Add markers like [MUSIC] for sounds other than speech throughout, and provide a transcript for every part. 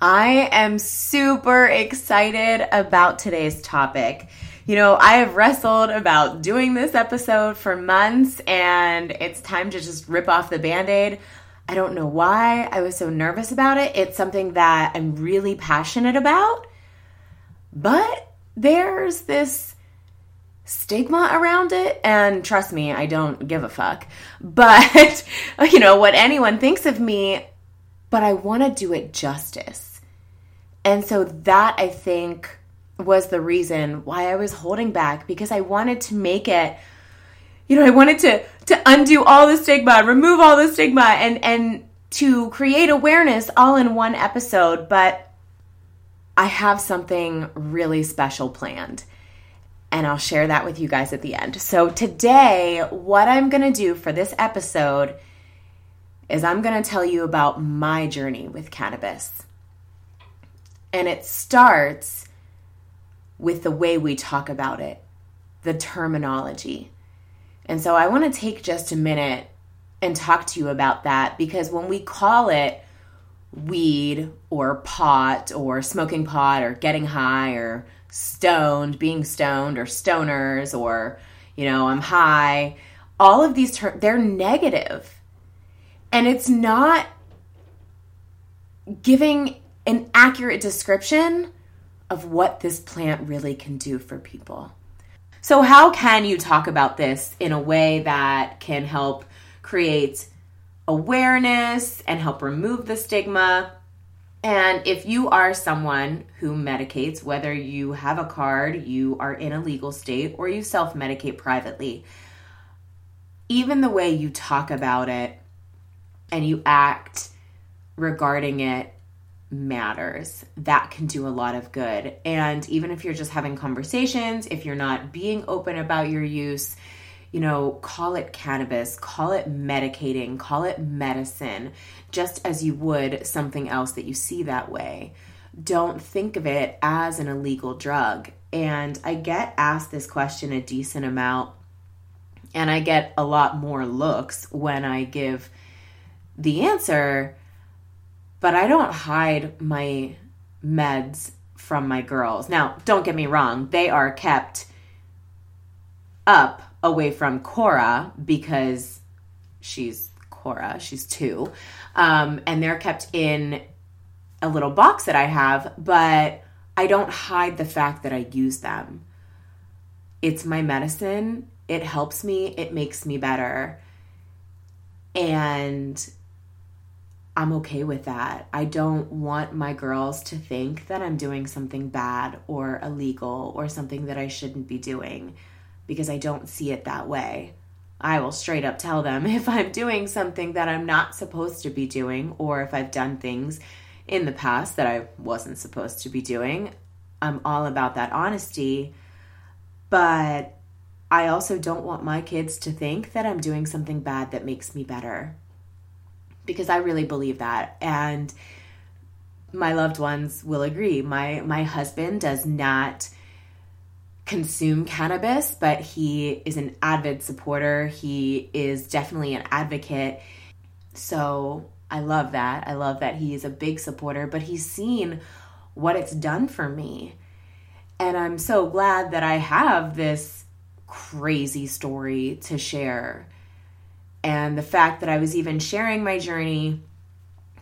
I am super excited about today's topic. You know, I have wrestled about doing this episode for months and it's time to just rip off the band aid. I don't know why I was so nervous about it. It's something that I'm really passionate about, but there's this stigma around it. And trust me, I don't give a fuck. [LAUGHS] But, you know, what anyone thinks of me, but I want to do it justice. And so that I think was the reason why I was holding back because I wanted to make it you know, I wanted to to undo all the stigma, remove all the stigma and and to create awareness all in one episode, but I have something really special planned. And I'll share that with you guys at the end. So, today, what I'm going to do for this episode is I'm going to tell you about my journey with cannabis. And it starts with the way we talk about it, the terminology. And so, I want to take just a minute and talk to you about that because when we call it weed or pot or smoking pot or getting high or stoned, being stoned or stoners or you know, I'm high, all of these terms they're negative. And it's not giving an accurate description of what this plant really can do for people. So, how can you talk about this in a way that can help create awareness and help remove the stigma. And if you are someone who medicates, whether you have a card, you are in a legal state, or you self medicate privately, even the way you talk about it and you act regarding it matters. That can do a lot of good. And even if you're just having conversations, if you're not being open about your use, you know, call it cannabis, call it medicating, call it medicine, just as you would something else that you see that way. Don't think of it as an illegal drug. And I get asked this question a decent amount, and I get a lot more looks when I give the answer, but I don't hide my meds from my girls. Now, don't get me wrong, they are kept up away from Cora because she's Cora, she's two. Um, and they're kept in a little box that I have, but I don't hide the fact that I use them. It's my medicine. It helps me, it makes me better. And I'm okay with that. I don't want my girls to think that I'm doing something bad or illegal or something that I shouldn't be doing because I don't see it that way. I will straight up tell them [LAUGHS] if I'm doing something that I'm not supposed to be doing, or if I've done things in the past that I wasn't supposed to be doing. I'm all about that honesty. But I also don't want my kids to think that I'm doing something bad that makes me better. Because I really believe that. And my loved ones will agree. My my husband does not consume cannabis, but he is an avid supporter. He is definitely an advocate. So I love that. I love that he is a big supporter, but he's seen what it's done for me. And I'm so glad that I have this crazy story to share. And the fact that I was even sharing my journey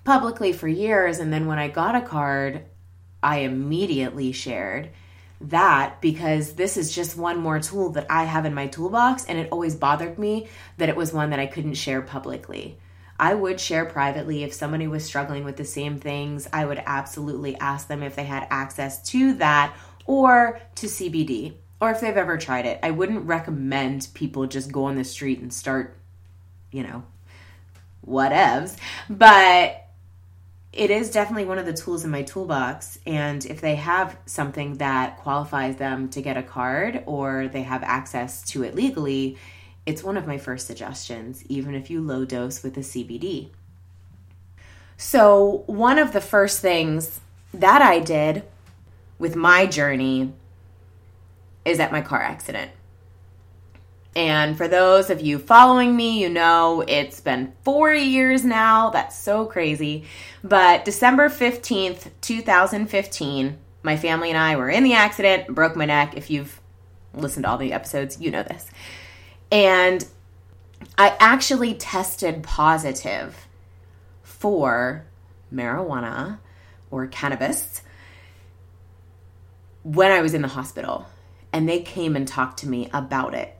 publicly for years, and then when I got a card, I immediately shared that because this is just one more tool that I have in my toolbox, and it always bothered me that it was one that I couldn't share publicly. I would share privately if somebody was struggling with the same things. I would absolutely ask them if they had access to that or to CBD or if they've ever tried it. I wouldn't recommend people just go on the street and start, you know, whatevs. But it is definitely one of the tools in my toolbox. And if they have something that qualifies them to get a card or they have access to it legally, it's one of my first suggestions, even if you low dose with the CBD. So, one of the first things that I did with my journey is at my car accident. And for those of you following me, you know it's been four years now. That's so crazy. But December 15th, 2015, my family and I were in the accident, broke my neck. If you've listened to all the episodes, you know this. And I actually tested positive for marijuana or cannabis when I was in the hospital. And they came and talked to me about it.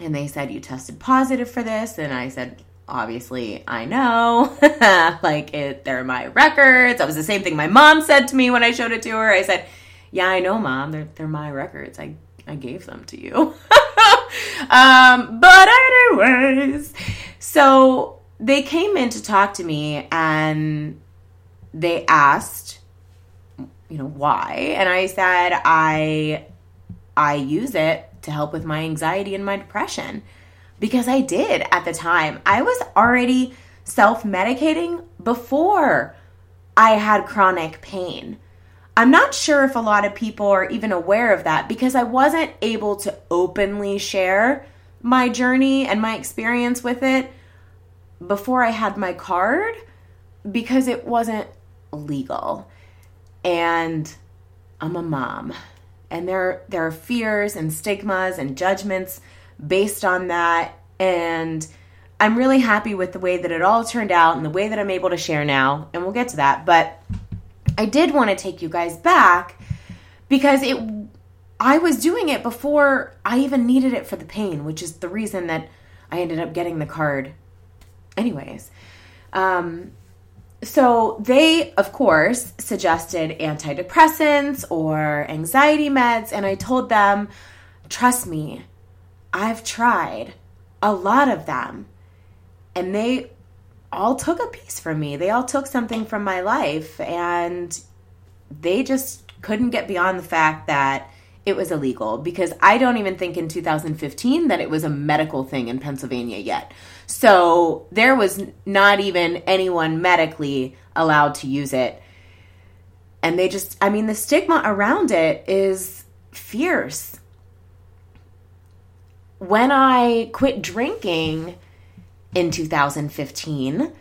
And they said, You tested positive for this. And I said, Obviously, I know. [LAUGHS] like, it, they're my records. That was the same thing my mom said to me when I showed it to her. I said, Yeah, I know, mom. They're, they're my records. I, I gave them to you. [LAUGHS] um, but, anyways, so they came in to talk to me and they asked, you know, why? And I said, I I use it to help with my anxiety and my depression because I did at the time. I was already self medicating before I had chronic pain. I'm not sure if a lot of people are even aware of that because I wasn't able to openly share my journey and my experience with it before I had my card because it wasn't legal. And I'm a mom and there there are fears and stigmas and judgments based on that. And I'm really happy with the way that it all turned out and the way that I'm able to share now. And we'll get to that. But I did want to take you guys back because it I was doing it before I even needed it for the pain which is the reason that I ended up getting the card anyways. Um so they, of course, suggested antidepressants or anxiety meds, and I told them, trust me, I've tried a lot of them. And they all took a piece from me. They all took something from my life, and they just couldn't get beyond the fact that it was illegal because I don't even think in 2015 that it was a medical thing in Pennsylvania yet. So there was not even anyone medically allowed to use it. And they just, I mean, the stigma around it is fierce. When I quit drinking in 2015,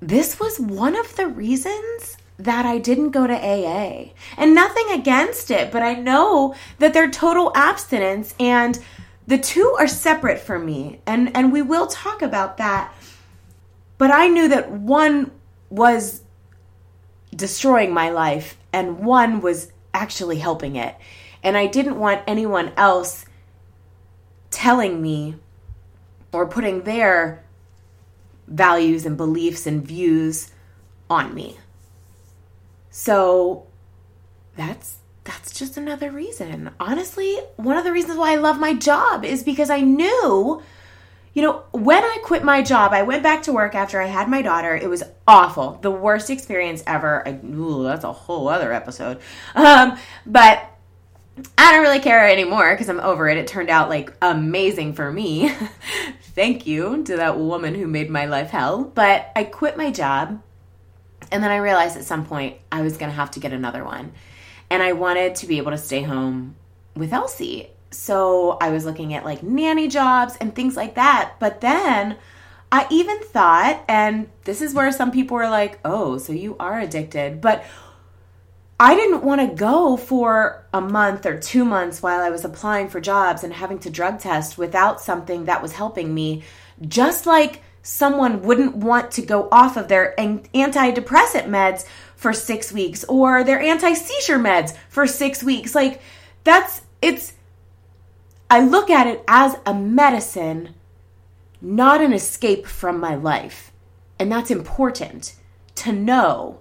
this was one of the reasons that I didn't go to AA. And nothing against it, but I know that they're total abstinence and the two are separate for me. And and we will talk about that. But I knew that one was destroying my life and one was actually helping it. And I didn't want anyone else telling me or putting their values and beliefs and views on me. So that's that's just another reason. Honestly, one of the reasons why I love my job is because I knew you know, when I quit my job, I went back to work after I had my daughter. It was awful. The worst experience ever. I, ooh, that's a whole other episode. Um, but I don't really care anymore because I'm over it. It turned out like amazing for me. [LAUGHS] Thank you to that woman who made my life hell. But I quit my job and then I realized at some point I was going to have to get another one. And I wanted to be able to stay home with Elsie. So I was looking at like nanny jobs and things like that. But then I even thought, and this is where some people were like, oh, so you are addicted. But I didn't want to go for a month or two months while I was applying for jobs and having to drug test without something that was helping me. Just like someone wouldn't want to go off of their antidepressant meds for six weeks or their anti seizure meds for six weeks. Like, that's, it's, I look at it as a medicine, not an escape from my life. And that's important to know.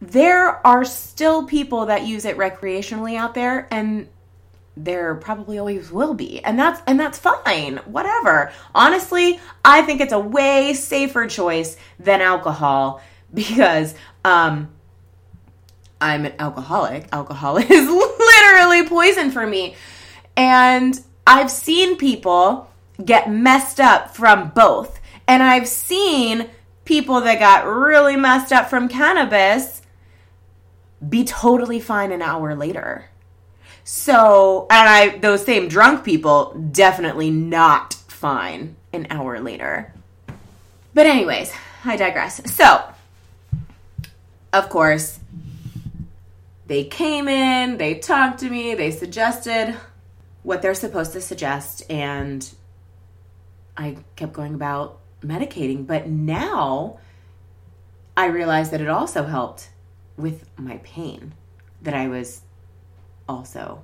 There are still people that use it recreationally out there, and there probably always will be and that's and that's fine whatever honestly i think it's a way safer choice than alcohol [LAUGHS] because um i'm an alcoholic alcohol [LAUGHS] is literally poison for me and i've seen people get messed up from both and i've seen people that got really messed up from cannabis be totally fine an hour later So, and I, those same drunk people, definitely not fine an hour later. But, anyways, I digress. So, of course, they came in, they talked to me, they suggested what they're supposed to suggest, and I kept going about medicating. But now I realized that it also helped with my pain that I was also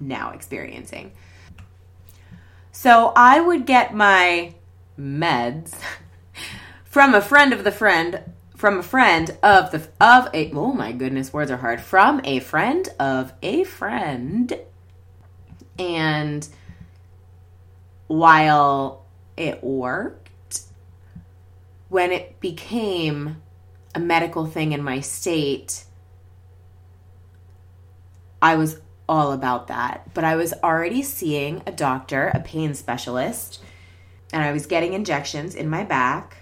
now experiencing. So I would get my meds [LAUGHS] from a friend of the friend from a friend of the of a oh my goodness words are hard. From a friend of a friend. And while it worked when it became a medical thing in my state I was all about that. But I was already seeing a doctor a pain specialist and I was getting injections in my back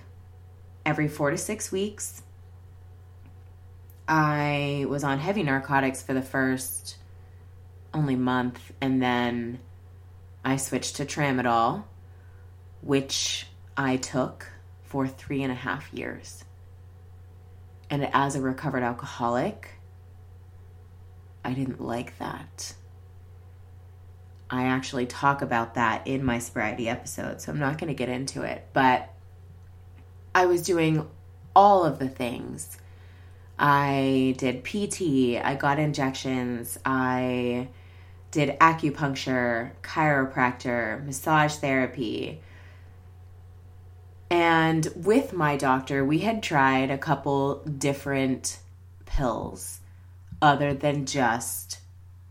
every four to six weeks. I was on heavy narcotics for the first only month, and then I switched to tramadol, which I took for three and a half years. And as a recovered alcoholic, I didn't like that. I actually talk about that in my sobriety episode, so I'm not going to get into it. But I was doing all of the things. I did PT, I got injections, I did acupuncture, chiropractor, massage therapy. And with my doctor, we had tried a couple different pills other than just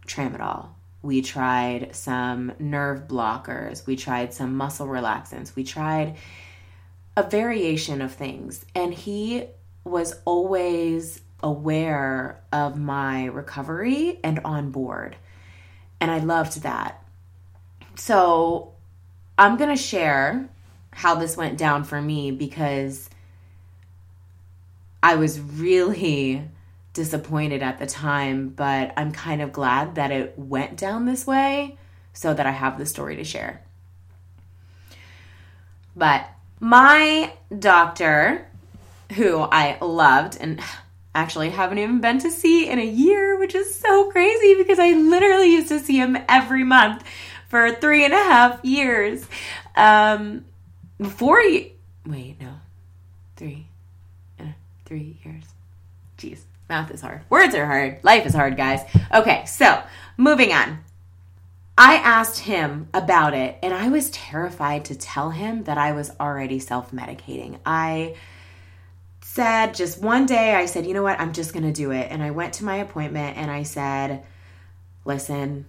tramadol. We tried some nerve blockers, we tried some muscle relaxants, we tried a variation of things. And he was always aware of my recovery and on board. And I loved that. So I'm going to share how this went down for me because I was really [LAUGHS] disappointed at the time, but I'm kind of glad that it went down this way so that I have the story to share. But my doctor, who I loved and actually haven't even been to see in a year, which is so crazy because I literally used to see him every month for three and a half years. Um, before he, wait, no, three, uh, three years. Jeez, math is hard. Words are hard. Life is hard, guys. Okay, so moving on. I asked him about it and I was terrified to tell him that I was already self medicating. I said just one day, I said, you know what, I'm just gonna do it. And I went to my appointment and I said, listen,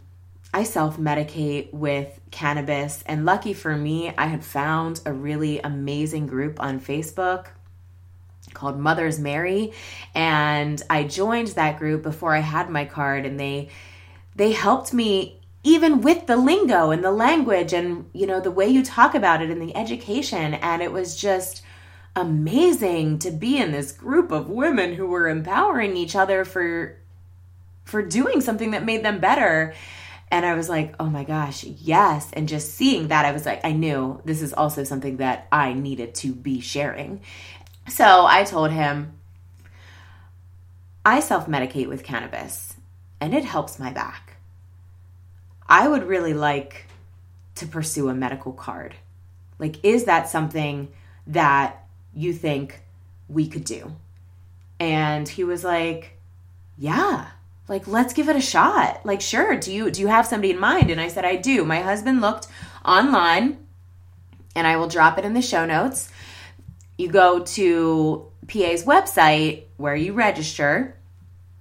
I self medicate with cannabis. And lucky for me, I had found a really amazing group on Facebook called Mother's Mary. And I joined that group before I had my card and they they helped me even with the lingo and the language and you know the way you talk about it and the education and it was just amazing to be in this group of women who were empowering each other for for doing something that made them better and I was like, "Oh my gosh, yes." And just seeing that, I was like, I knew this is also something that I needed to be sharing. So, I told him I self-medicate with cannabis and it helps my back. I would really like to pursue a medical card. Like, is that something that you think we could do? And he was like, Yeah, like let's give it a shot. Like, sure, do you do you have somebody in mind? And I said, I do. My husband looked online and I will drop it in the show notes. You go to PA's website where you register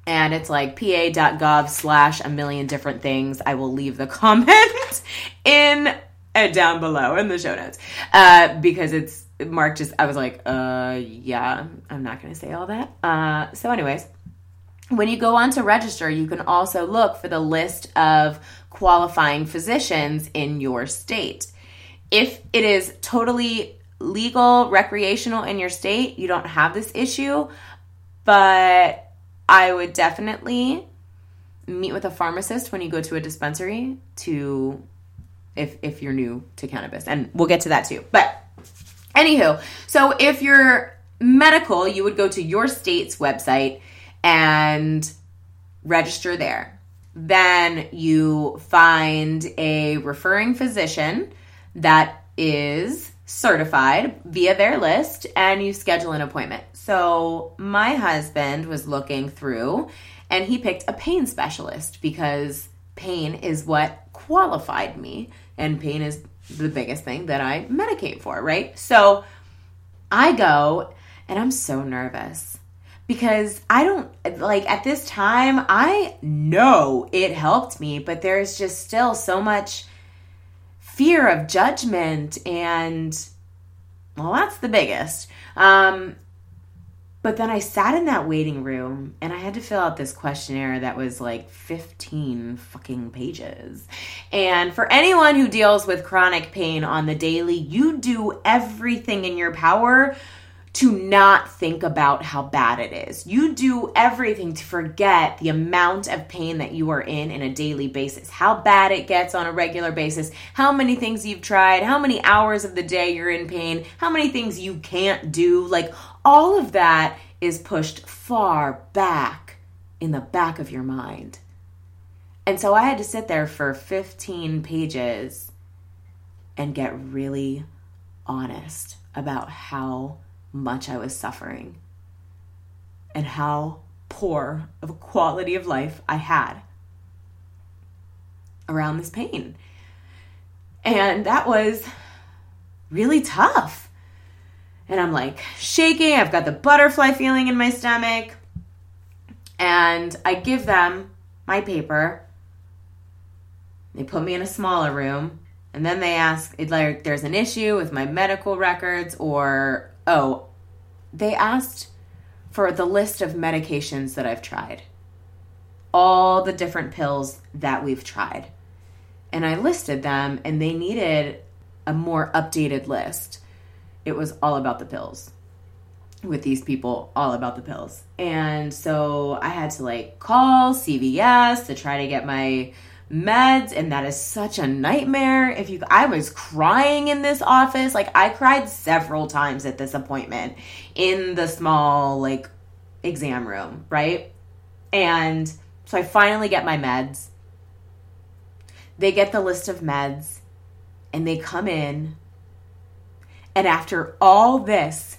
and it's like pa.gov slash a million different things. I will leave the [LAUGHS] comment in uh, down below in the show notes. Uh, because it's Mark just I was like uh yeah I'm not gonna say all that. Uh so anyways when you go on to register you can also look for the list of qualifying physicians in your state. If it is totally legal recreational in your state you don't have this issue but I would definitely meet with a pharmacist when you go to a dispensary to if if you're new to cannabis. And we'll get to that too. But anywho, so if you're medical, you would go to your state's website and register there. Then you find a referring physician that is certified via their list and you schedule an appointment. So, my husband was looking through and he picked a pain specialist because pain is what qualified me and pain is the biggest thing that I medicate for, right? So, I go and I'm so nervous because I don't like at this time, I know it helped me, but there's just still so much fear of judgment and well that's the biggest. Um, but then i sat in that waiting room and i had to fill out this questionnaire that was like 15 fucking pages. And for anyone who deals with chronic pain on the daily you do everything in your power to not think about how bad it is. You do everything to forget the amount of pain that you are in in a daily basis, how bad it gets on a regular basis, how many things you've tried, how many hours of the day you're in pain, how many things you can't do. Like all of that is pushed far back in the back of your mind. And so I had to sit there for 15 pages and get really honest about how much I was suffering and how poor of a quality of life I had around this pain. And that was really tough. And I'm like shaking, I've got the butterfly feeling in my stomach. And I give them my paper. They put me in a smaller room. And then they ask, like, there's an issue with my medical records or oh, they asked for the list of medications that I've tried, all the different pills that we've tried. And I listed them, and they needed a more updated list. It was all about the pills with these people, all about the pills. And so I had to like call CVS to try to get my meds and that is such a nightmare. If you i was crying in this office. Like i cried several times at this appointment in the small like exam room right? And so i finally get my meds. They get the list of meds and they come in. And after all this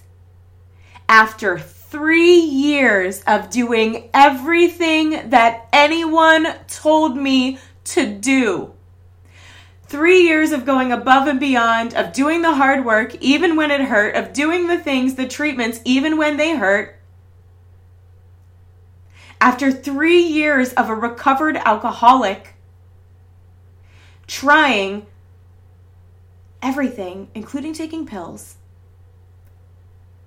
after three years of doing everything that anyone told me to do. Three years of going above and beyond, of doing the hard work even when it hurt, of doing the things, the treatments even when they hurt. After three years of a recovered alcoholic, trying everything, including taking pills,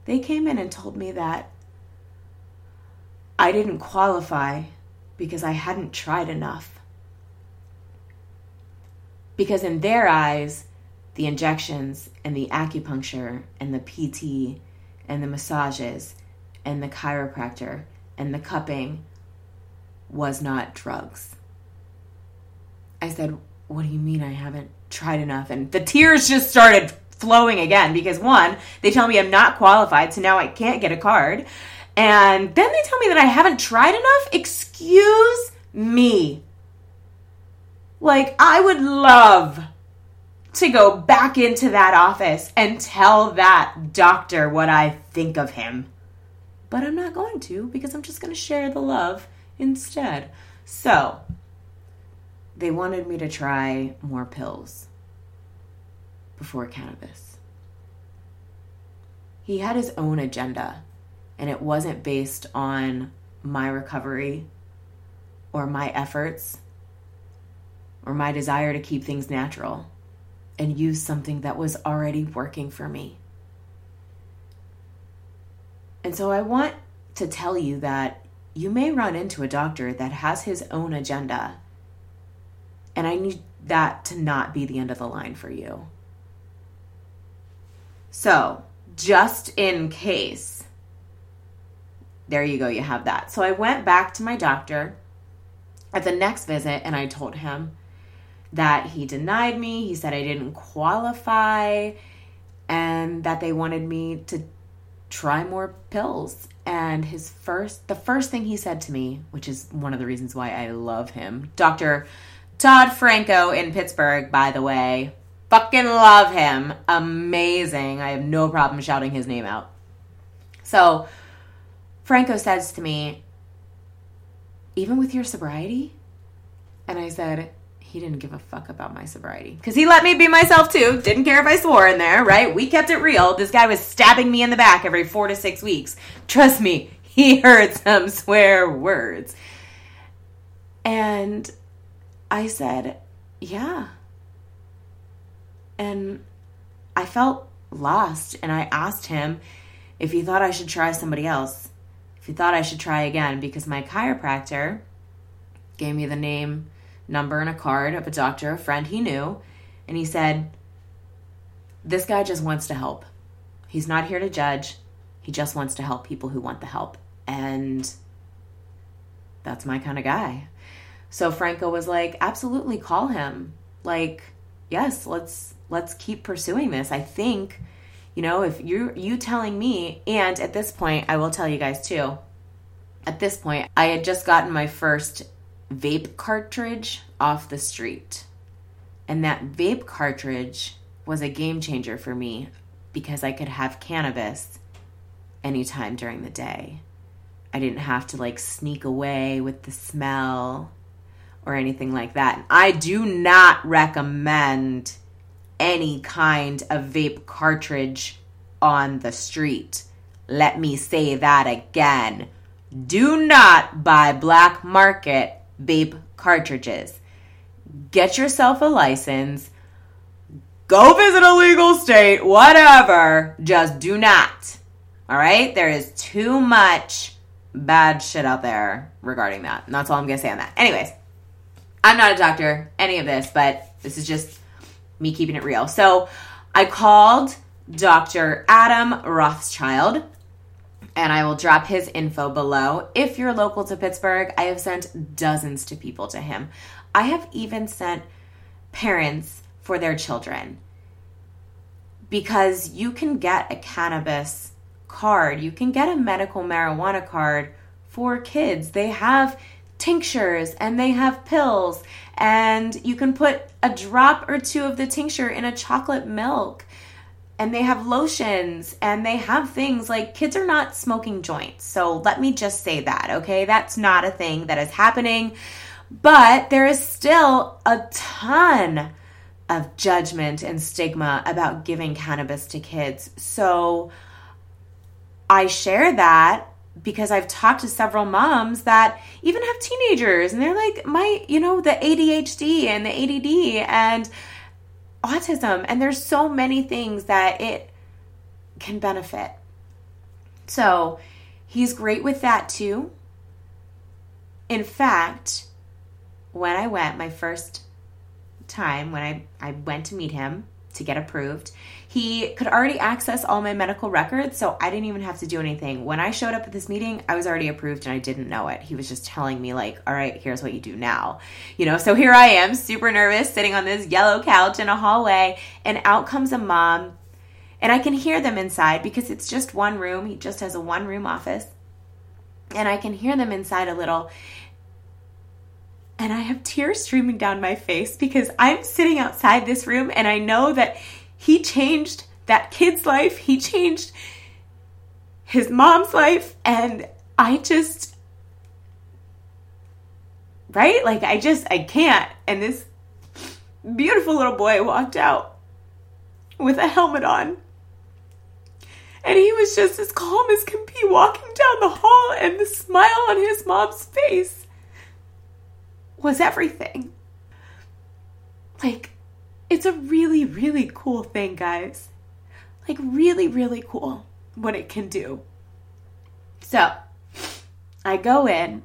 they came in and told me that I didn't qualify because I hadn't tried enough. Because in their eyes, the injections and the acupuncture and the PT and the massages and the chiropractor and the cupping was not drugs. I said, What do you mean I haven't tried enough? And the tears just started flowing again because one, they tell me I'm not qualified, so now I can't get a card. And then they tell me that I haven't tried enough. Excuse me. Like, I would love to go back into that office and tell that doctor what I think of him. But I'm not going to because I'm just going to share the love instead. So, they wanted me to try more pills before cannabis. He had his own agenda, and it wasn't based on my recovery or my efforts or my desire to keep things natural and use something that was already working for me. And so I want to tell you that you may run into a doctor that has his own agenda. And I need that to not be the end of the line for you. So, just in case, there you go, you have that. So I went back to my doctor at the next visit and I told him that he denied me. He said I didn't qualify and that they wanted me to try more pills. And his first, the first thing he said to me, which is one of the reasons why I love him, Dr. Todd Franco in Pittsburgh, by the way. Fucking love him. Amazing. I have no problem shouting his name out. So, Franco says to me, even with your sobriety? And I said, he didn't give a fuck about my sobriety because he let me be myself too. Didn't care if I swore in there, right? We kept it real. This guy was stabbing me in the back every four to six weeks. Trust me, [LAUGHS] he heard some swear words. And I said, yeah. And I felt lost. And I asked him if he thought I should try somebody else, if he thought I should try again, because my chiropractor gave me the name number and a card of a doctor, a friend he knew, and he said, This guy just wants to help. He's not here to judge. He just wants to help people who want the help. And that's my kind of guy. So Franco was like, absolutely call him. Like, yes, let's let's keep pursuing this. I think, you know, if you you telling me, and at this point, I will tell you guys too. At this point, I had just gotten my first vape cartridge off the street. And that vape cartridge was a game changer for me because I could have cannabis anytime during the day. I didn't have to like sneak away with the smell or anything like that. I do not recommend any kind of vape cartridge on the street. Let me say that again. Do not buy black market vape cartridges. Get yourself a license. Go visit a legal state, whatever. Just do not. All right? There is too much bad shit out there regarding that. And that's all I'm going to say on that. Anyways, I'm not a doctor, any of this, but this is just me keeping it real. So I called Dr. Adam Rothschild and I will drop his info below. If you're local to Pittsburgh, I have sent dozens to people to him. I have even sent parents for their children because you can get a cannabis card, you can get a medical marijuana card for kids. They have tinctures and they have pills, and you can put a drop or two of the tincture in a chocolate milk and they have lotions and they have things like kids are not smoking joints. So let me just say that, okay? That's not a thing that is happening. But there is still a ton of judgment and stigma about giving cannabis to kids. So I share that because I've talked to several moms that even have teenagers and they're like, my, you know, the ADHD and the ADD and autism and there's so many things that it can benefit. So, he's great with that too. In fact, when I went my first time when I, I went to meet him to get approved, he could already access all my medical records, so I didn't even have to do anything. When I showed up at this meeting, I was already approved and I didn't know it. He was just telling me, like, all right, here's what you do now. You know, so here I am, super nervous, sitting on this yellow couch in a hallway, and out comes a mom, and I can hear them inside because it's just one room. He just has a one room office. And I can hear them inside a little and I have tears streaming down my face because I'm sitting outside this room and I know that he changed that kid's life. He changed his mom's life. And I just, right? Like, I just, I can't. And this beautiful little boy walked out with a helmet on. And he was just as calm as can be walking down the hall, and the smile on his mom's face was everything. Like, it's a really, really cool thing, guys. Like, really, really cool what it can do. So, I go in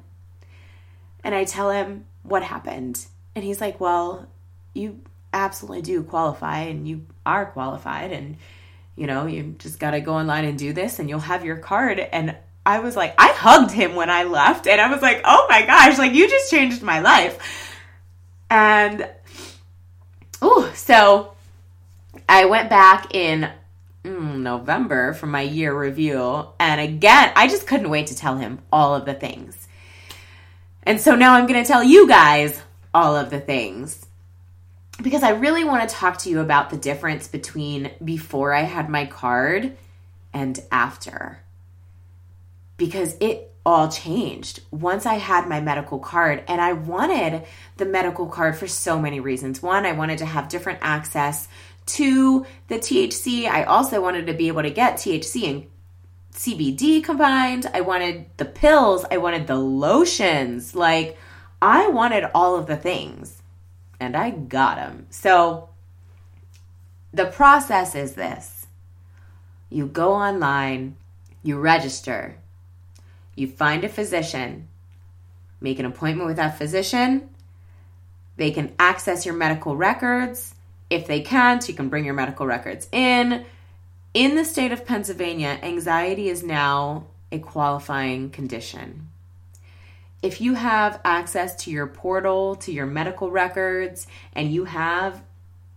and I tell him what happened. And he's like, Well, you absolutely do qualify and you are qualified. And, you know, you just got to go online and do this and you'll have your card. And I was like, I hugged him when I left, and I was like, oh my gosh, like you just changed my life. And, [GASPS] so I went back in mm, November for my year review, and again, I just couldn't wait to tell him all of the things. And so now I'm going to tell you guys all of the things because I really want to talk to you about the difference between before I had my card and after because it all changed once I had my medical card. And I wanted the medical card for so many reasons. One, I wanted to have different access to the THC. I also wanted to be able to get THC and CBD combined. I wanted the pills. I wanted the lotions. Like, I wanted all of the things. And I got them. So, the process is this you go online, you register, you find a physician, make an appointment with that physician. They can access your medical records. If they can't, you can bring your medical records in. In the state of Pennsylvania, anxiety is now a qualifying condition. If you have access to your portal, to your medical records, and you have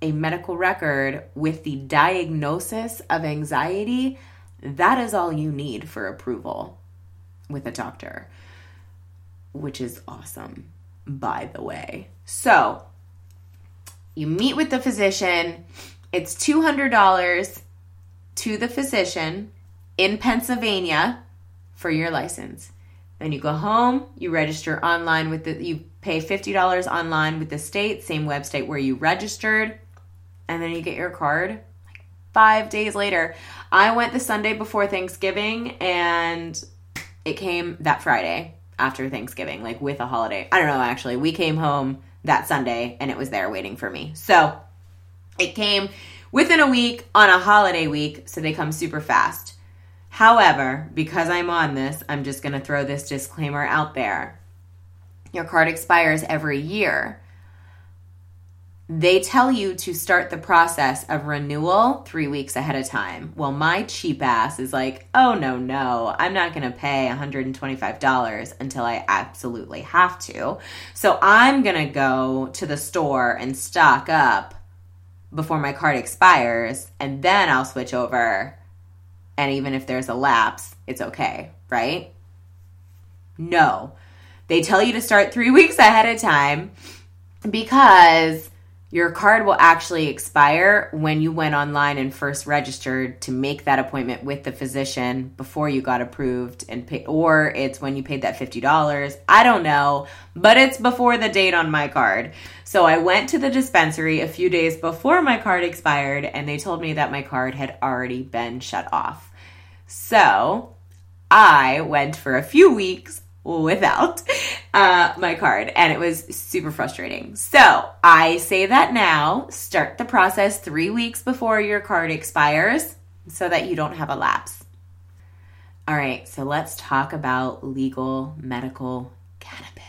a medical record with the diagnosis of anxiety, that is all you need for approval with a doctor, which is awesome, by the way. So, you meet with the physician, it's $200 to the physician in Pennsylvania for your license. Then you go home, you register online with the, you pay $50 online with the state, same website where you registered, and then you get your card five days later. I went the Sunday before Thanksgiving and it came that Friday after Thanksgiving, like with a holiday. I don't know, actually. We came home that Sunday and it was there waiting for me. So it came within a week on a holiday week, so they come super fast. However, because I'm on this, I'm just going to throw this disclaimer out there. Your card expires every year they tell you to start the process of renewal three weeks ahead of time. Well, my cheap ass is like, oh, no, no, I'm not going to pay $125 until I absolutely have to. So I'm going to go to the store and stock up before my card expires, and then I'll switch over. And even if there's a lapse, it's okay, right? No. They tell you to start three [LAUGHS] weeks ahead of time because your card will actually expire when you went online and first registered to make that appointment with the physician before you got approved and pay, or it's when you paid that $50. I don't know, but it's before the date on my card. So I went to the dispensary a few days before my card expired and they told me that my card had already been shut off. So I went for a few weeks without uh, my card, and it was super frustrating. So I say that now start the process three weeks before your card expires so that you don't have a lapse. All right, so let's talk about legal medical cannabis.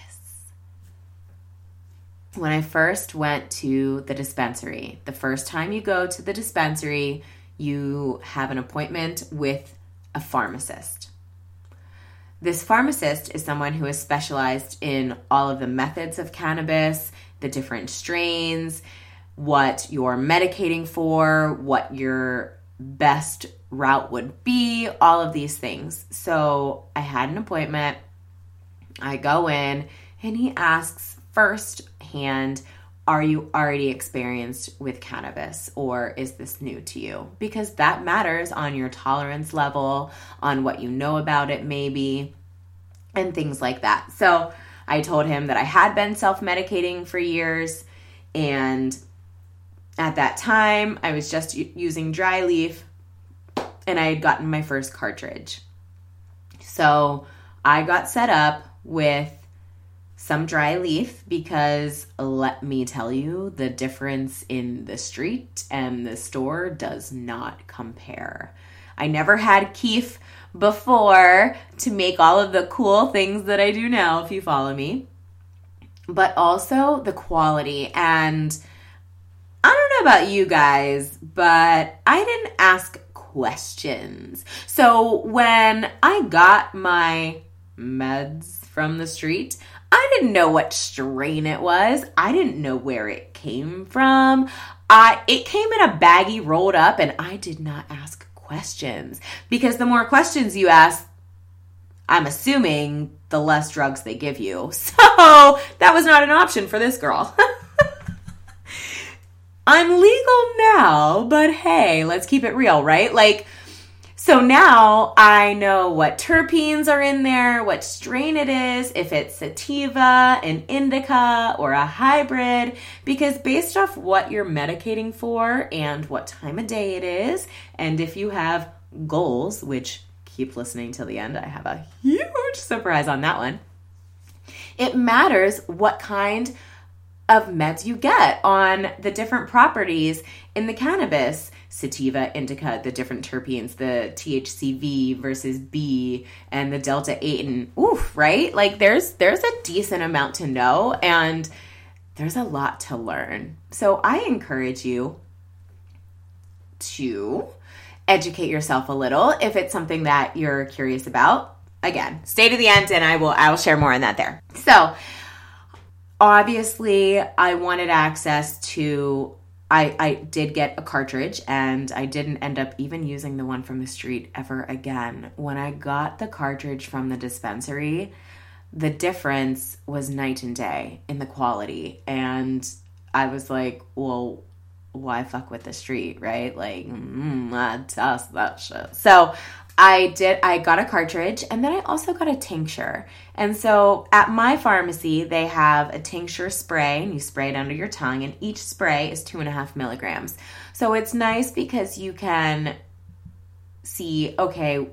When I first went to the dispensary, the first time you go to the dispensary, you have an appointment with a pharmacist. This pharmacist is someone who is specialized in all of the methods of cannabis, the different strains, what you're medicating for, what your best route would be, all of these things. So I had an appointment. I go in and he asks firsthand, Are you already experienced with cannabis or is this new to you? Because that matters on your tolerance level, on what you know about it, maybe and things like that. So I told him that I had been self medicating for years, and at that time I was just using dry leaf and I had gotten my first cartridge. So I got set up with some dry leaf because let me tell you, the difference in the street and the store does not compare. I never had kief before to make all of the cool things that I do now, if you follow me, but also the quality. And I don't know about you guys, but I didn't ask questions. So when I got my meds from the street, I didn't know what strain it was. I didn't know where it came from. I it came in a baggie rolled up and I did not ask questions because the more questions you ask, I'm assuming the less drugs they give you. [LAUGHS] So that was not an option for this girl. [LAUGHS] I'm legal now, but hey, let's keep it real, right? Like, so now I know what terpenes are in there, what strain it is, if it's sativa, an indica, or a hybrid, because based off what you're medicating for and what time of day it is, and if you have goals, which keep listening till the end, I have a huge surprise on that one. It matters what kind of meds you get on the different properties in the cannabis sativa, indica, the different terpenes, the THCV versus B and the delta 8 and oof, right? Like there's there's a decent amount to know and there's a lot to learn. So I encourage you to educate yourself a little if it's something that you're curious about. Again, stay to the end and I will I will share more on that there. So, obviously I wanted access to I, I did get a cartridge and I didn't end up even using the one from the street ever again. When I got the cartridge from the dispensary, the difference was night and day in the quality. And I was like, well, why fuck with the street, right? Like, mm, I test that shit. So I did I got a cartridge and then I also got a tincture. And so at my pharmacy they have a tincture spray and you spray it under your tongue and each spray is two and a half milligrams. So it's nice because you can see okay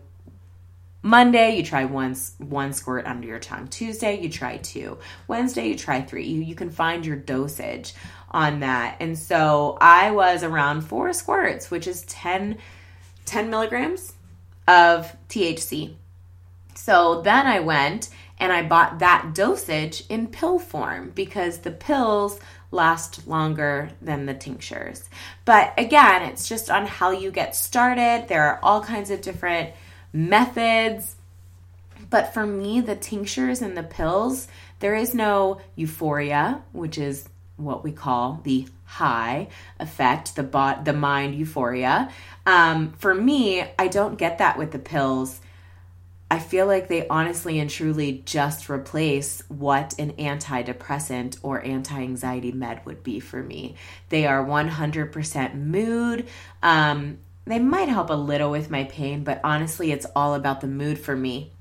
Monday you try one one squirt under your tongue. Tuesday you try two. Wednesday you try three. You you can find your dosage on that. And so I was around four squirts, which is 10, 10 milligrams of THC. So then I went and I bought that dosage in pill form because the pills last longer than the tinctures. But again, it's just on how you get started. There are all kinds of different methods. But for me, the tinctures and the pills, there is no euphoria, which is what we call the high effect, the bot, the mind euphoria. Um, for me, I don't get that with the pills. I feel like they honestly and truly just replace what an antidepressant or anti anxiety med would be for me. They are 100% mood. Um, they might help a little with my pain, but honestly, it's all about the mood for me.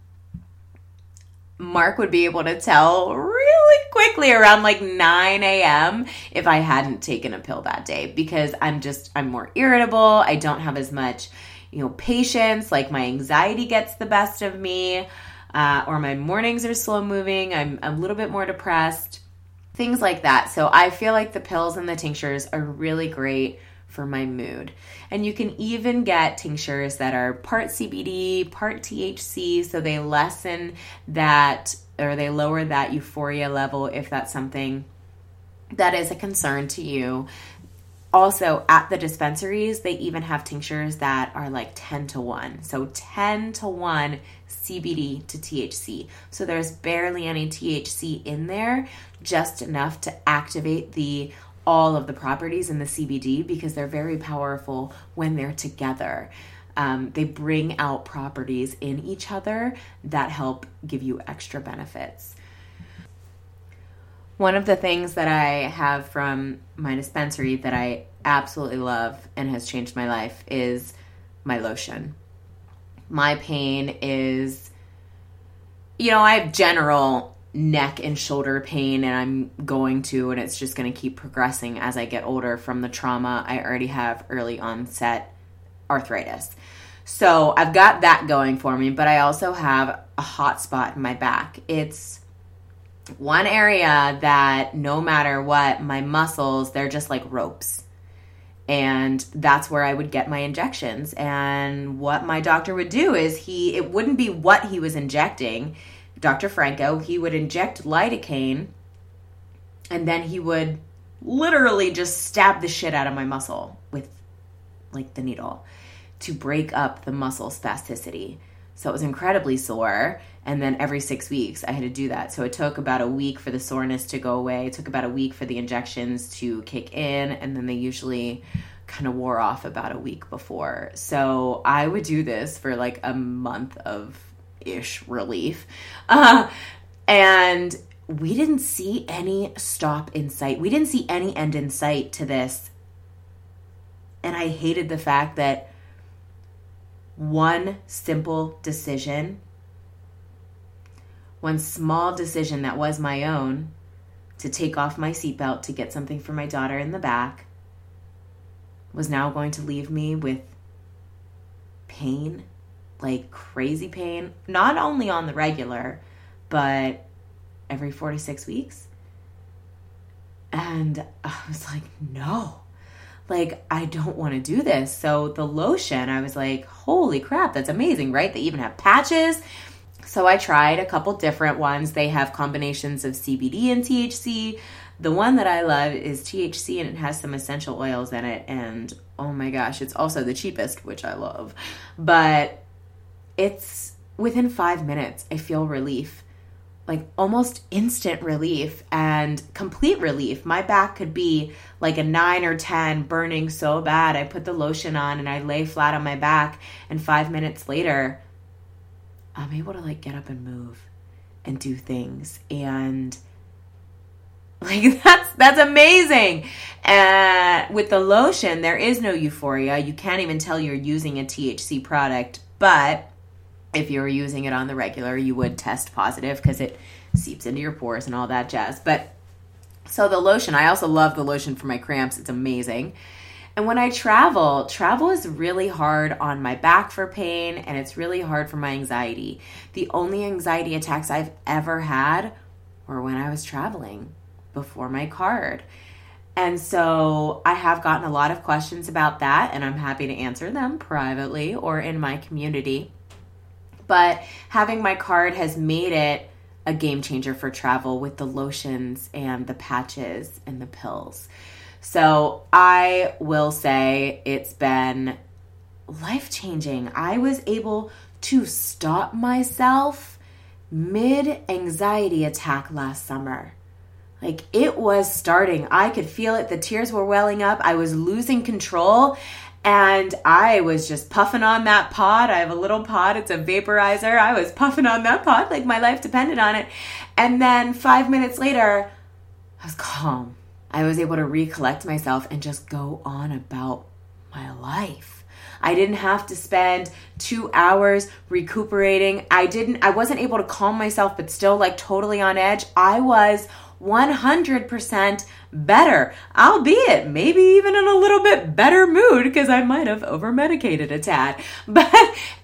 Mark would be able to tell really quickly around like 9 a.m. if I hadn't taken a pill that day because I'm just, I'm more irritable. I don't have as much, you know, patience. Like my anxiety gets the best of me, uh, or my mornings are slow moving. I'm, I'm a little bit more depressed, things like that. So I feel like the pills and the tinctures are really great for my mood. And you can even get tinctures that are part CBD, part THC, so they lessen that or they lower that euphoria level if that's something that is a concern to you. Also, at the dispensaries, they even have tinctures that are like 10 to 1. So 10 to 1 CBD to THC. So there's barely any THC in there, just enough to activate the all of the properties in the CBD because they're very powerful when they're together. Um, they bring out properties in each other that help give you extra benefits. One of the things that I have from my dispensary that I absolutely love and has changed my life is my lotion. My pain is, you know, I have general neck and shoulder pain and I'm going to and it's just going to keep progressing as I get older from the trauma. I already have early onset arthritis. So, I've got that going for me, but I also have a hot spot in my back. It's one area that no matter what, my muscles, they're just like ropes. And that's where I would get my injections. And what my doctor would do is he it wouldn't be what he was injecting Dr. Franco, he would inject lidocaine and then he would literally just stab the shit out of my muscle with like the needle. to break up the muscle spasticity. So it was incredibly sore. And then every six weeks, I had to do that. So it took about a week for the soreness to go away. It took about a week for the injections to kick in. And then they usually kind of wore off about a week before. So I would do this for like a month of ish relief. Uh, and we didn't see any stop in sight. We didn't see any end in sight to this. And I hated the fact that one simple decision, one small decision that was my own to take off my seatbelt to get something for my daughter in the back, was now going to leave me with pain, like crazy pain, not only on the regular, but every four to six weeks. And I was like, no like I don't want to do this. So the lotion, I was like, holy crap, that's amazing, right? They even have patches. So I tried a couple different ones. They have combinations of CBD and THC. The one that I love is THC and it has some essential oils in it and oh my gosh, it's also the cheapest, which I love. But it's within 5 minutes I feel relief like almost instant relief and complete relief. My back could be like a nine or 10 burning so bad. I put the lotion on and I lay flat on my back, and five minutes later, I'm able to like get up and move and do things. And like [LAUGHS] that's that's amazing. And with the lotion, there is no euphoria. You can't even tell you're using a THC product, but if you were using it on the regular, you would test positive because it seeps into your pores and all that jazz. But so the lotion, I also love the lotion for my cramps. It's amazing. And when I travel, travel is really hard on my back for pain and it's really hard for my anxiety. The only anxiety attacks I've ever had were when I was traveling before my card. And so I have gotten a lot of questions about that, and I'm happy to answer them privately or in my community but having my card has made it a game changer for travel with the lotions and the patches and the pills. So I will say it's been life changing. I was able to stop myself mid anxiety attack last summer. Like it was starting. I could feel it. The tears were welling up. I was losing control. And I was just puffing on that pod. I have a little pod, it's a vaporizer. I was puffing on that pod like my life depended on it. And then five minutes later, I was calm. I was able to recollect myself and just go on about my life. I didn't have to spend two hours recuperating. I didn't, I wasn't able to calm myself, but still like totally on edge. I was 100% better, albeit maybe even in a little bit better mood because I might have over medicated a tad. [LAUGHS] But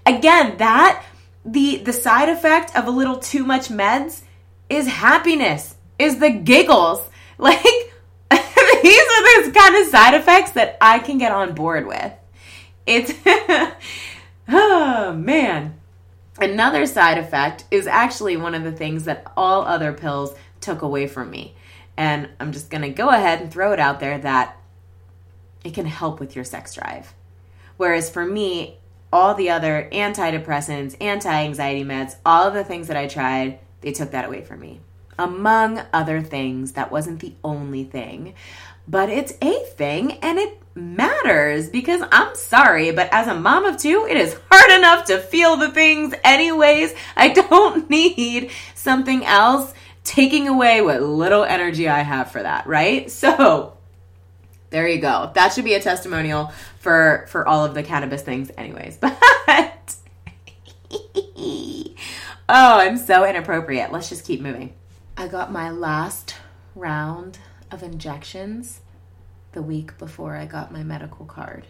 again, that the the side effect of a little too much meds is happiness, is the giggles. [LAUGHS] Like [LAUGHS] these are those kind of side effects that I can get on board with. It's oh man. Another side effect is actually one of the things that all other pills took away from me. And I'm just going to go ahead and throw it out there that it can help with your sex drive. Whereas for me, all the other antidepressants, anti anxiety meds, all of the things that I tried, they took that away from me. Among other things, that wasn't the only thing, but it's a thing and it matters because I'm sorry, but as a mom of two, it is hard enough to feel the things anyways. I [LAUGHS] don't need something else taking away what little energy I have for that, right? [LAUGHS] So there you go. That should be a testimonial for for all of the cannabis things anyways. [LAUGHS] But [LAUGHS] Oh, I'm so inappropriate. Let's just keep moving. I got my last round of injections the week before I got my medical card.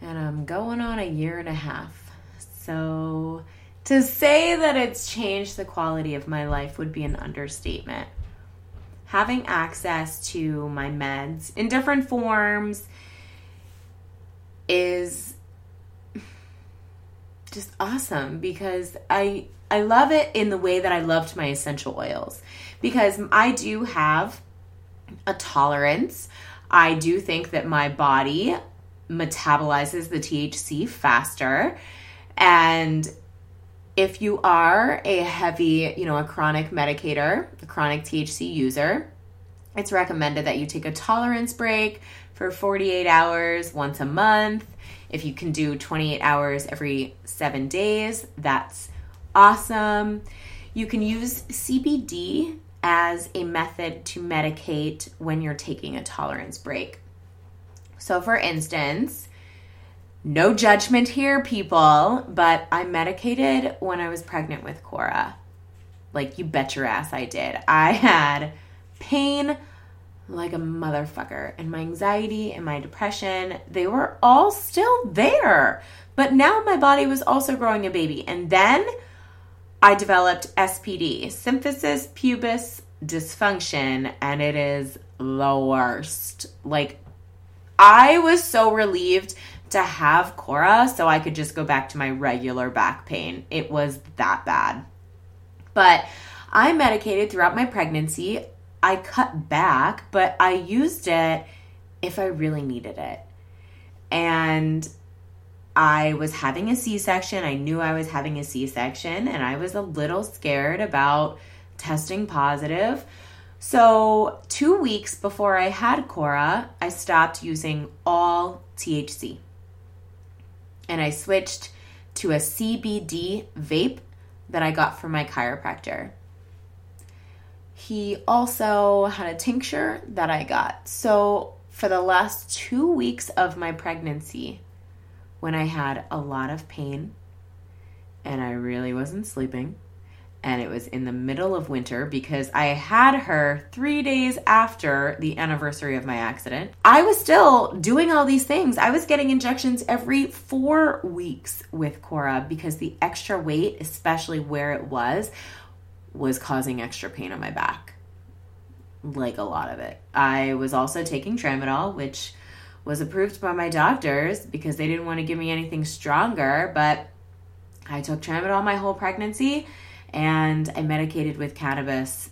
And I'm going on a year and a half. So to say that it's changed the quality of my life would be an understatement. Having access to my meds in different forms is just awesome because I I love it in the way that I loved my essential oils because I do have a tolerance. I do think that my body metabolizes the THC faster. And if you are a heavy, you know, a chronic medicator, a chronic THC user, it's recommended that you take a tolerance break for 48 hours once a month. If you can do 28 hours every seven days, that's awesome. You can use CBD as a method to medicate when you're taking a tolerance break. So, for instance, no judgment here, people, but I medicated when I was pregnant with Cora. Like, you bet your ass I did. I had pain like a motherfucker, and my anxiety and my depression, they were all still there. But now my body was also growing a baby. And then I developed SPD, symphysis pubis dysfunction, and it is the worst. Like, I was so relieved to have Cora so I could just go back to my regular back pain. It was that bad. But I medicated throughout my pregnancy. I cut back, but I used it if I really needed it. And I was having a C section. I knew I was having a C section, and I was a little scared about testing positive. So, two weeks before I had Cora, I stopped using all THC. And I switched to a CBD vape that I got from my chiropractor. He also had a tincture that I got. So, for the last two weeks of my pregnancy, when I had a lot of pain and I really wasn't sleeping. And it was in the middle of winter because I had her three days after the anniversary of my accident. I was still doing all these things. I was getting injections every four weeks with Cora because the extra weight, especially where it was, was causing extra pain on my back. Like a lot of it. I was also taking tramadol, which was approved by my doctors because they didn't want to give me anything stronger, but I took tramadol my whole pregnancy and I medicated with cannabis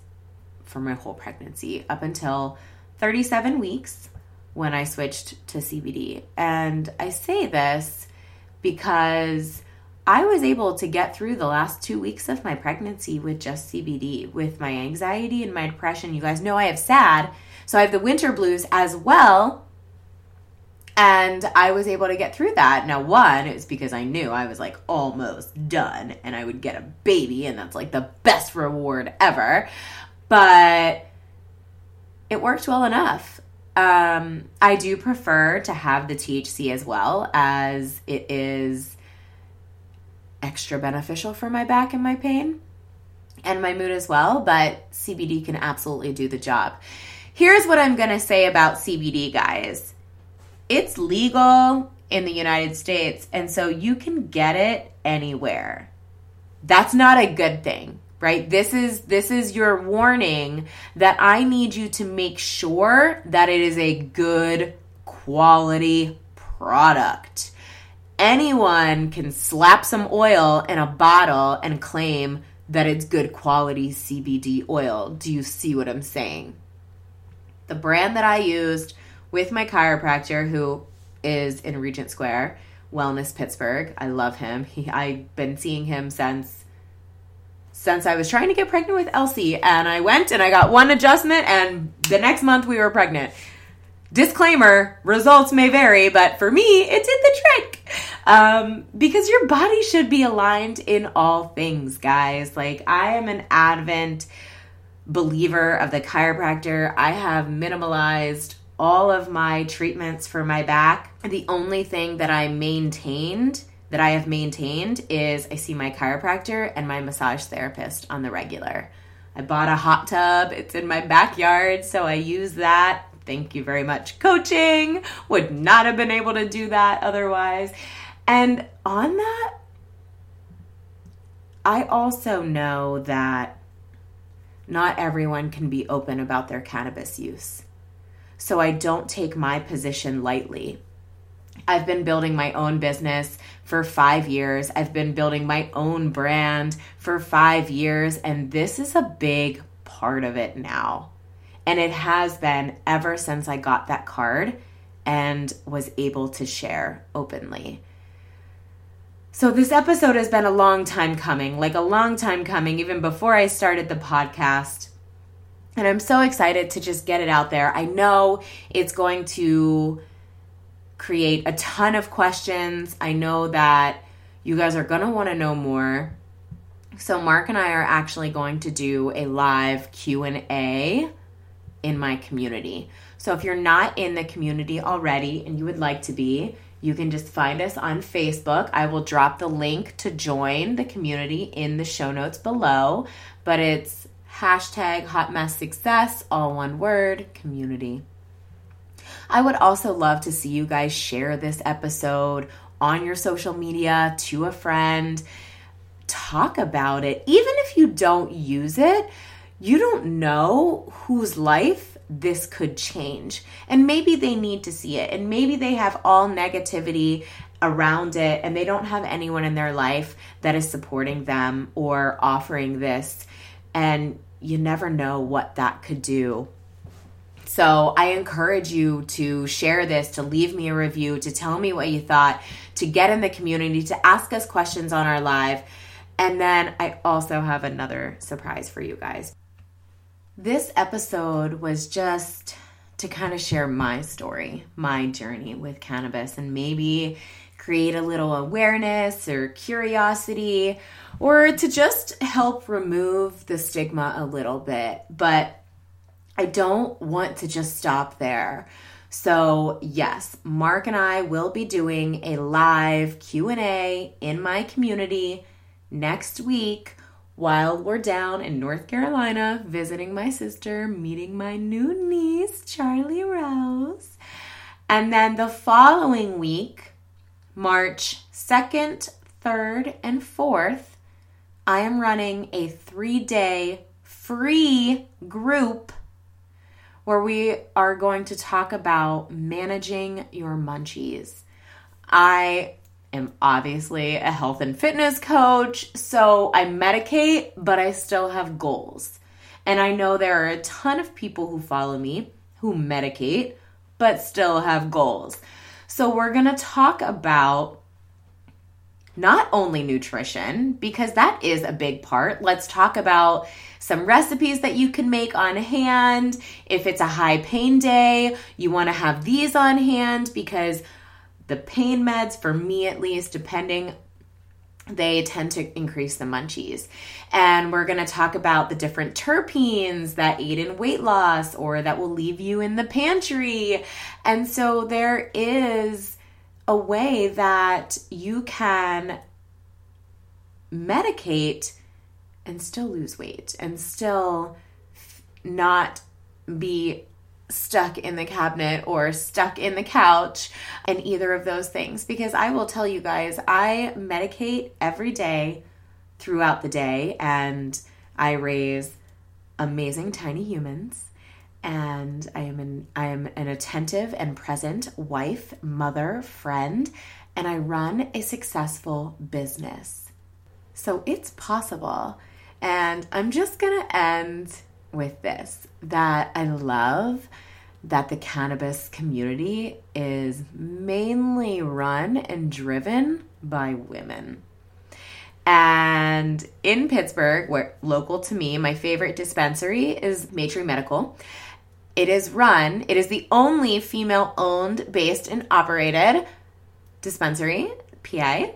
for my whole pregnancy up until 37 weeks when I switched to CBD. And I say this because I was able to get through the last two weeks of my pregnancy with just CBD, with my anxiety and my depression. You guys know I have SAD, so I have the winter blues as well. And I was able to get through that. Now, one, it was because I knew I was like almost done and I would get a baby, and that's like the best reward ever. But it worked well enough. Um, I do prefer to have the THC as well, as it is extra beneficial for my back and my pain and my mood as well. But CBD can absolutely do the job. Here's what I'm going to say about CBD, guys it's legal in the United States, and so you can get it anywhere. That's not a good thing, right? This is this is your warning that I need you to make sure that it is a good quality product. Anyone can slap some oil in a bottle and claim that it's good quality CBD oil. Do you see what I'm saying? The brand that I used with my chiropractor who is in Regent Square, Wellness Pittsburgh. I love him. He I've been seeing him since since I was trying to get pregnant with Elsie and I went and I got one adjustment and the next month we were pregnant. Disclaimer, results may vary, but for me, it did the trick. Um, because your body should be aligned in all things, guys. Like, I am an advent believer of the chiropractor. I have minimalized all of my treatments for my back. The only thing that I maintained, that I have maintained, is I see my chiropractor and my massage therapist on the regular. I bought a hot tub, it's in my backyard, so I use that. Thank you very much, coaching. Would not have been able to do that otherwise. And on that, I also know that not everyone can be open about their cannabis use so I don't take my position lightly. I've been building my own business for five years. I've been building my own brand for five years, and this is a big part of it now. And it has been ever since I got that card and was able to share openly. So, this episode has been a long time coming, like a long time coming, even before I started the podcast. And I'm so excited to just get it out there. I know it's going to create a ton of questions. I know that you guys are going to want to know more. So Mark and I are actually going to do a live Q&A in my community. So if you're not in the community already and you would like to be, you can just find us on Facebook. I will drop the link to join the community in the show notes below, but it's hashtag hot mess success, all one word, community. I would also love to see you guys share this episode on your social media to a friend. Talk about it. Even if you don't use it, you don't know whose life this could change. And maybe they need to see it. And maybe they have all negativity around it and they don't have anyone in their life that is supporting them or offering this. And you never know what that could do. So I encourage you to share this, to leave me a review, to tell me what you thought, to get in the community, to ask us questions on our live. And then I also have another surprise for you guys. This episode was just to kind of share my story, my journey with cannabis, and maybe create a little awareness or curiosity, or to just help remove the stigma a little bit. But I don't want to just stop there. So, yes, Mark and I will be doing a live Q&A in my community next week while we're down in North Carolina visiting my sister, meeting my new niece, Charlie Rose. And then the following week, March 2nd, 3rd, and 4th, I am running a three day free group where we are going to talk about managing your munchies. I am obviously a health and fitness coach, so I medicate, but I still have goals. And I know there are a ton of people who follow me who medicate, but still have goals. So we're going to talk about not only nutrition, because that is a big part. Let's talk about some recipes that you can make on hand. If it's a high pain day, you want to have these on hand because the pain meds, for me at least, depending they tend to increase the munchies. And we're going to talk about the different terpenes that aid in weight loss or that will leave you in the pantry. And so there is a way that you can medicate and still lose weight and still not be stuck in the cabinet or stuck in the couch and either of those things because I will tell you guys I medicate every day throughout the day and I raise amazing tiny humans and I am an I am an attentive and present wife, mother, friend, and I run a successful business. So it's possible. And I'm just going to end with this that I love that the cannabis community is mainly run and driven by women. And in Pittsburgh, where local to me, my favorite dispensary is Maitri Medical. It is run, it is the only female owned, based, and operated dispensary, PA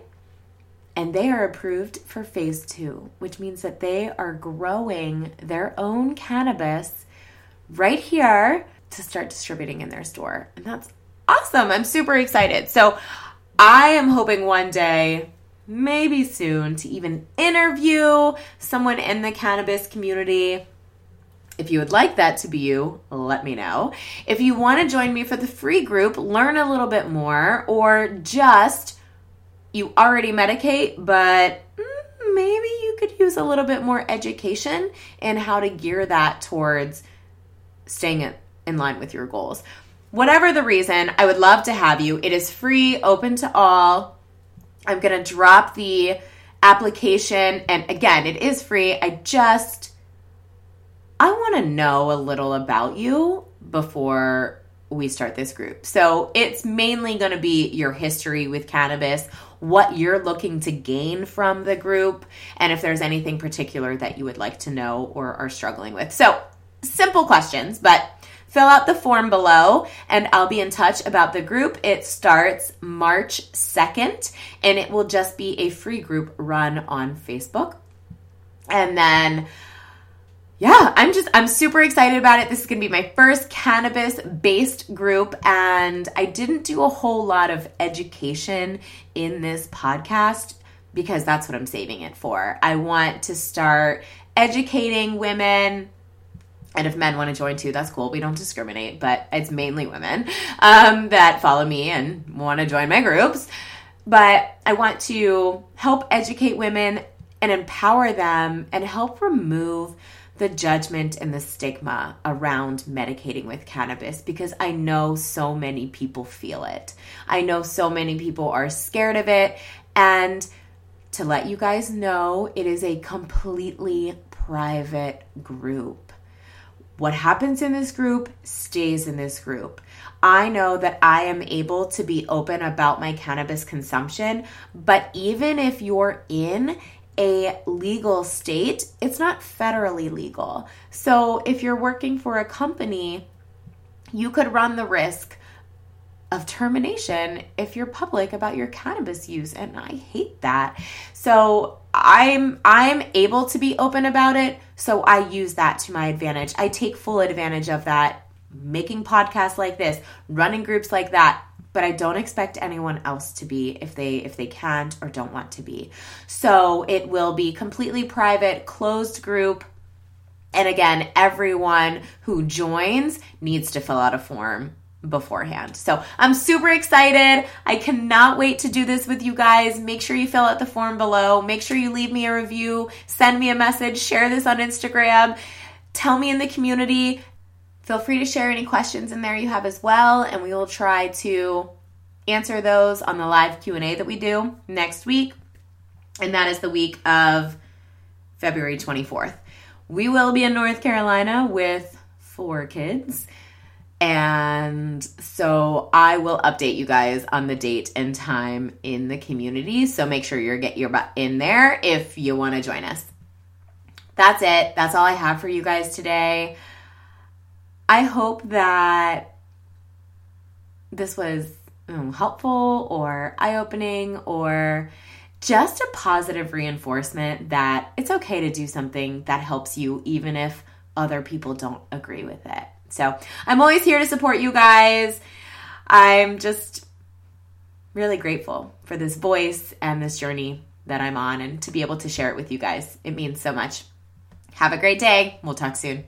and they are approved for phase two, which means that they are growing their own cannabis right here to start distributing in their store. And that's awesome. I'm super excited. So I am hoping one day, maybe soon, to even interview someone in the cannabis community. If you would like that to be you, let me know. If you want to join me for the free group, learn a little bit more, or just you already medicate, but mm, maybe you could use a little bit more education in how to gear that towards staying in line with your goals. Whatever the reason, I would love to have you. It is free, open to all. I'm going to drop the application and again, it is free. I just I want to know a little about you before we start this group. So it's mainly going to be your history with cannabis, what you're looking to gain from the group, and if there's anything particular that you would like to know or are struggling with. So simple questions, but fill out the form below and I'll be in touch about the group. It starts March 2nd and it will just be a free group run on Facebook. And then yeah, I'm just I'm super excited about it. This is going to be my first cannabis based group and I didn't do a whole lot of education in this podcast because that's what I'm saving it for. I want to start educating women and if men want to join too, that's cool. We don't discriminate, but it's mainly women um, that follow me and want to join my groups. But I want to help educate women and empower them and help remove the judgment and the stigma around medicating with cannabis because I know so many people feel it. I know so many people are scared of it. And to let you guys know, it is a completely private group. What happens in this group stays in this group. I know that I am able to be open about my cannabis consumption, but even if you're in a legal state, it's not federally legal. So if you're working for a company, you could run the risk of termination if you're public about your cannabis use and I hate that. So I'm I'm able to be open about it, so I use that to my advantage. I take full advantage of that making podcasts like this, running groups like that but I don't expect anyone else to be if they if they can't or don't want to be. So it will be completely private, closed group. And again, everyone who joins needs to fill out a form beforehand. So I'm super excited. I cannot wait to do this with you guys. Make sure you fill out the form below. Make sure you leave me a review, send me a message, share this on Instagram. Tell me in the community Feel free to share any questions in there you have as well, and we will try to answer those on the live Q&A that we do next week. And that is the week of February 24th. We will be in North Carolina with four kids. And so I will update you guys on the date and time in the community. So make sure you get your butt in there if you want to join us. That's it. That's all I have for you guys today. I hope that this was um, helpful or eye opening or just a positive reinforcement that it's okay to do something that helps you, even if other people don't agree with it. So I'm always here to support you guys. I'm just really grateful for this voice and this journey that I'm on and to be able to share it with you guys. It means so much. Have a great day. We'll talk soon.